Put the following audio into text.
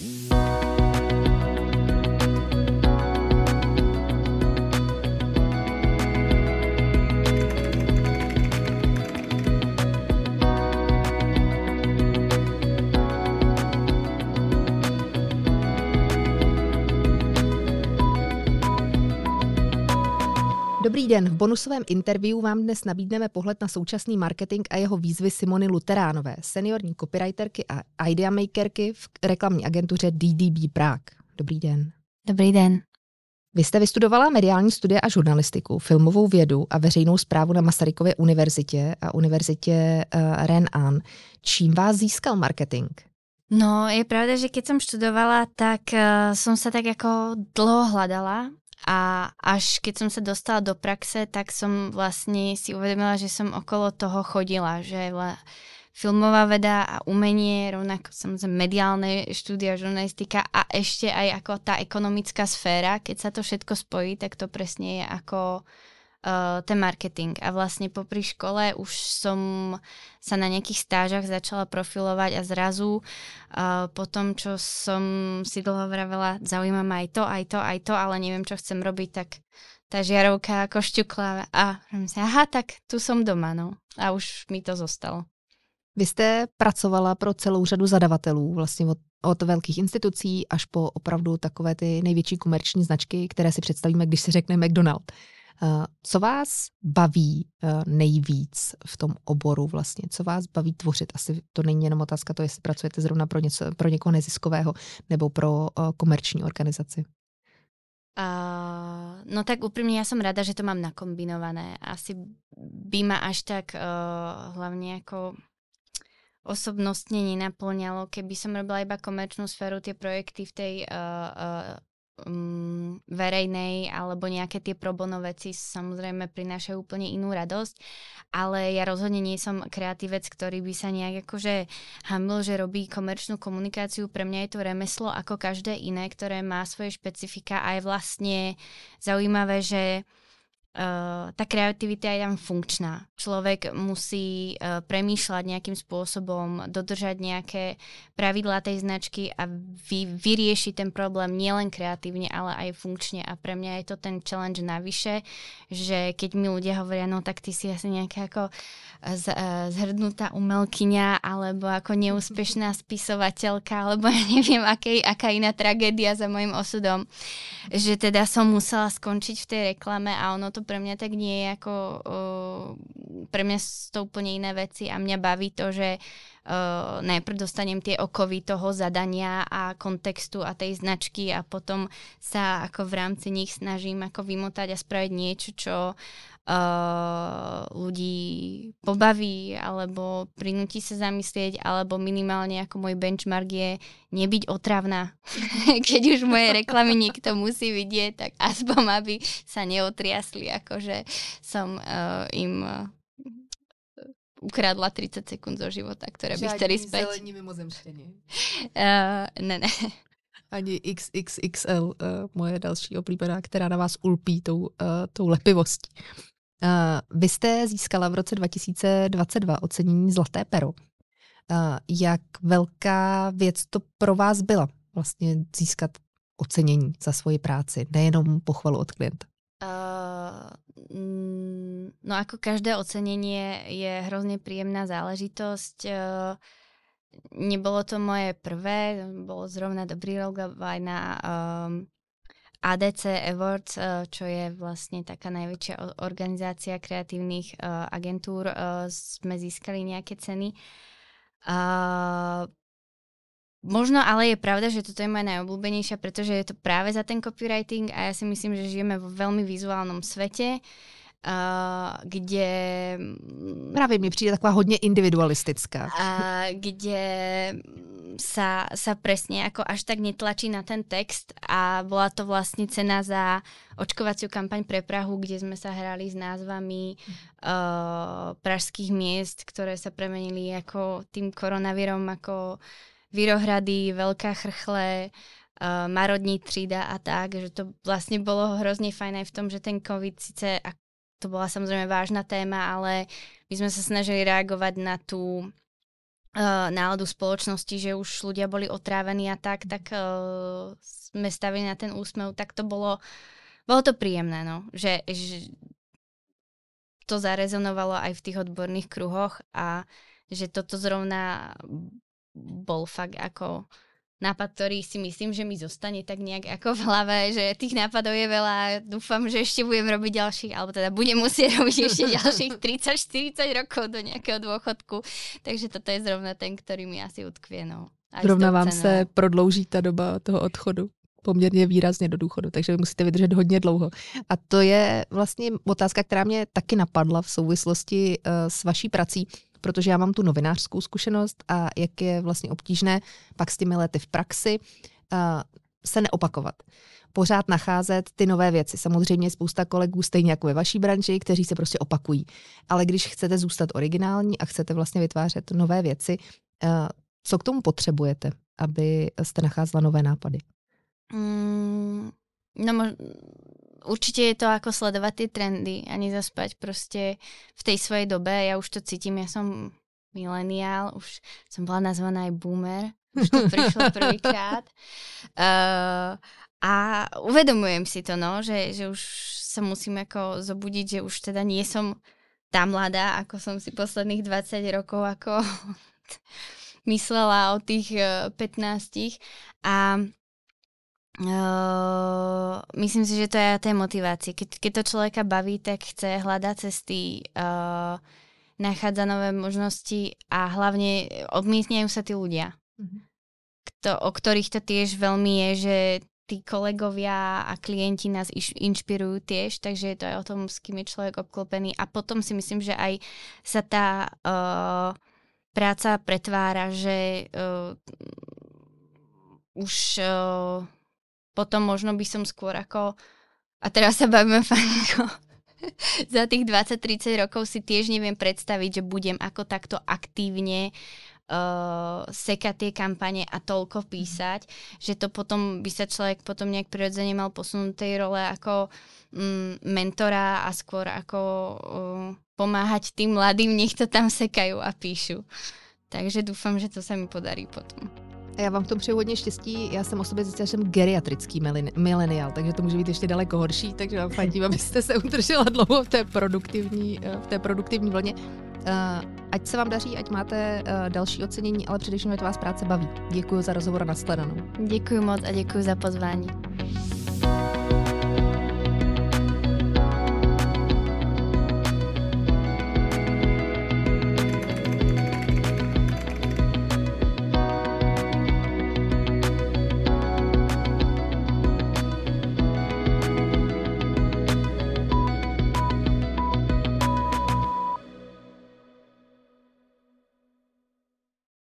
Mm-hmm. Dobrý den, v bonusovém interview vám dnes nabídneme pohled na současný marketing a jeho výzvy Simony Luteránové, seniorní copywriterky a idea makerky v reklamní agentuře DDB Prague. Dobrý den. Dobrý den. Vy jste vystudovala mediální studie a žurnalistiku, filmovou vědu a veřejnou zprávu na Masarykově univerzitě a univerzitě uh, Ren-An. Čím vás získal marketing? No, je pravda, že keď som študovala, tak uh, som sa tak ako dlho hľadala a až keď som sa dostala do praxe, tak som vlastne si uvedomila, že som okolo toho chodila, že filmová veda a umenie, rovnako samozrejme mediálne štúdia, žurnalistika a ešte aj ako tá ekonomická sféra, keď sa to všetko spojí, tak to presne je ako uh, ten marketing. A vlastne popri škole už som sa na nejakých stážach začala profilovať a zrazu uh, po tom, čo som si dlho vravela, zaujíma ma aj to, aj to, aj to, ale neviem, čo chcem robiť, tak tá žiarovka ako šťukla a si, aha, tak tu som doma, no. A už mi to zostalo. Vy jste pracovala pro celou řadu zadavatelů, vlastně od, od velkých institucí až po opravdu takové ty největší komerční značky, které si představíme, když si řekne McDonald. Eh, co vás baví eh, nejvíc v tom oboru vlastně? Co vás baví tvořit? Asi to není jenom otázka to, jestli pracujete zrovna pro, něco, pro někoho neziskového nebo pro eh, komerční organizaci. Uh, no tak úprimne ja som rada, že to mám nakombinované. Asi by ma až tak uh, hlavne ako osobnostne nenaplňalo, keby som robila iba komerčnú sféru, tie projekty v tej uh, uh, verejnej alebo nejaké tie probono veci samozrejme prinášajú úplne inú radosť, ale ja rozhodne nie som kreatívec, ktorý by sa nejak akože hamil, že robí komerčnú komunikáciu. Pre mňa je to remeslo ako každé iné, ktoré má svoje špecifika a je vlastne zaujímavé, že Uh, tá kreativita je tam funkčná. Človek musí uh, premýšľať nejakým spôsobom, dodržať nejaké pravidlá tej značky a vy, vyriešiť ten problém nielen kreatívne, ale aj funkčne. A pre mňa je to ten challenge navyše, že keď mi ľudia hovoria, no tak ty si asi nejaká ako z, uh, zhrdnutá umelkyňa alebo ako neúspešná spisovateľka alebo ja neviem, akej, aká iná tragédia za môjim osudom, že teda som musela skončiť v tej reklame a ono to to pre mňa tak nie je ako... Uh, pre mňa sú to úplne iné veci a mňa baví to, že uh, najprv dostanem tie okovy toho zadania a kontextu a tej značky a potom sa ako v rámci nich snažím ako vymotať a spraviť niečo, čo uh, ľudí pobaví alebo prinúti sa zamyslieť, alebo minimálne ako môj benchmark je nebyť otravná. Keď už moje reklamy niekto musí vidieť, tak aspoň aby sa neotriasli, akože som uh, im uh, ukradla 30 sekúnd zo života, ktoré by chceli späť. zelení mimozemštění. Uh, ne, ne. Ani XXXL, uh, moje další oblíbená, která na vás ulpí tou, uh, tou lepivostí. Uh, vy jste získala v roce 2022 ocenění Zlaté pero. Uh, jak velká věc to pro vás byla vlastně získat ocenění za svoji práci, nejenom pochvalu od klienta? Uh, no ako každé ocenenie je hrozne príjemná záležitosť. Uh, nebolo to moje prvé, bolo zrovna dobrý rok aj na um, ADC Awards, eh, čo je vlastne taká najväčšia organizácia kreatívnych eh, agentúr, eh, sme získali nejaké ceny. Možno ale je pravda, že toto je moja najobľúbenejšia, pretože je to práve za ten copywriting a ja si myslím, že žijeme vo veľmi vizuálnom svete. Uh, kde... Právě mi přijde taková hodně individualistická. Uh, kde sa, sa presne ako až tak netlačí na ten text a bola to vlastne cena za očkovaciu kampaň pre Prahu, kde sme sa hrali s názvami uh, pražských miest, ktoré sa premenili ako tým koronavírom ako Virohrady, Veľká chrchle, uh, Marodní třída a tak, že to vlastne bolo hrozne fajn aj v tom, že ten COVID síce, to bola samozrejme vážna téma, ale my sme sa snažili reagovať na tú náladu spoločnosti, že už ľudia boli otrávení a tak, tak uh, sme stavili na ten úsmev, tak to bolo, bolo to príjemné, no. Že, že to zarezonovalo aj v tých odborných kruhoch a že toto zrovna bol fakt ako nápad, ktorý si myslím, že mi zostane tak nejak ako v hlave, že tých nápadov je veľa a dúfam, že ešte budem robiť ďalších, alebo teda budem musieť robiť ešte ďalších 30-40 rokov do nejakého dôchodku. Takže toto je zrovna ten, ktorý mi asi utkvie. No. Zrovna vám se prodlouží ta doba toho odchodu poměrně výrazně do důchodu, takže vy musíte vydržet hodně dlouho. A to je vlastně otázka, která mě taky napadla v souvislosti uh, s vaší prací protože já mám tu novinářskou zkušenost a jak je vlastně obtížné pak s těmi lety v praxi uh, se neopakovat. Pořád nacházet ty nové věci. Samozřejmě spousta kolegů, stejně jako ve vaší branži, kteří se prostě opakují. Ale když chcete zůstat originální a chcete vlastně vytvářet nové věci, uh, co k tomu potřebujete, aby jste nacházela nové nápady? Mm, no určite je to ako sledovať tie trendy a nezaspať proste v tej svojej dobe. Ja už to cítim, ja som mileniál, už som bola nazvaná aj boomer, už to prišlo prvýkrát. Uh, a uvedomujem si to, no, že, že už sa musím ako zobudiť, že už teda nie som tá mladá, ako som si posledných 20 rokov ako myslela o tých 15. Eh, a Uh, myslím si, že to je tej motivácie. Keď, keď to človeka baví, tak chce hľadať cesty, uh, nachádza nové možnosti a hlavne odmietňajú sa tí ľudia, mm-hmm. Kto, o ktorých to tiež veľmi je, že tí kolegovia a klienti nás iš, inšpirujú tiež, takže je to aj o tom, s kým je človek obklopený. A potom si myslím, že aj sa tá uh, práca pretvára, že uh, už uh, potom možno by som skôr ako, a teraz sa bavíme fanko, za tých 20-30 rokov si tiež neviem predstaviť, že budem ako takto aktívne uh, sekať tie kampane a toľko písať, že to potom by sa človek potom nejak prirodzene mal posunúť tej role ako um, mentora a skôr ako uh, pomáhať tým mladým, nech to tam sekajú a píšu. Takže dúfam, že to sa mi podarí potom. Já vám v tom přeju hodně štěstí. Já jsem o sobě zjistila, že jsem geriatrický milenial, takže to může být ještě daleko horší, takže vám fandím, abyste se udržela dlouho v té produktivní, eh, v té produktivní vlně. Uh, ať se vám daří, ať máte uh, další ocenění, ale především, ať vás práce baví. Děkuji za rozhovor a nashledanou. Děkuji moc a děkuji za pozvání.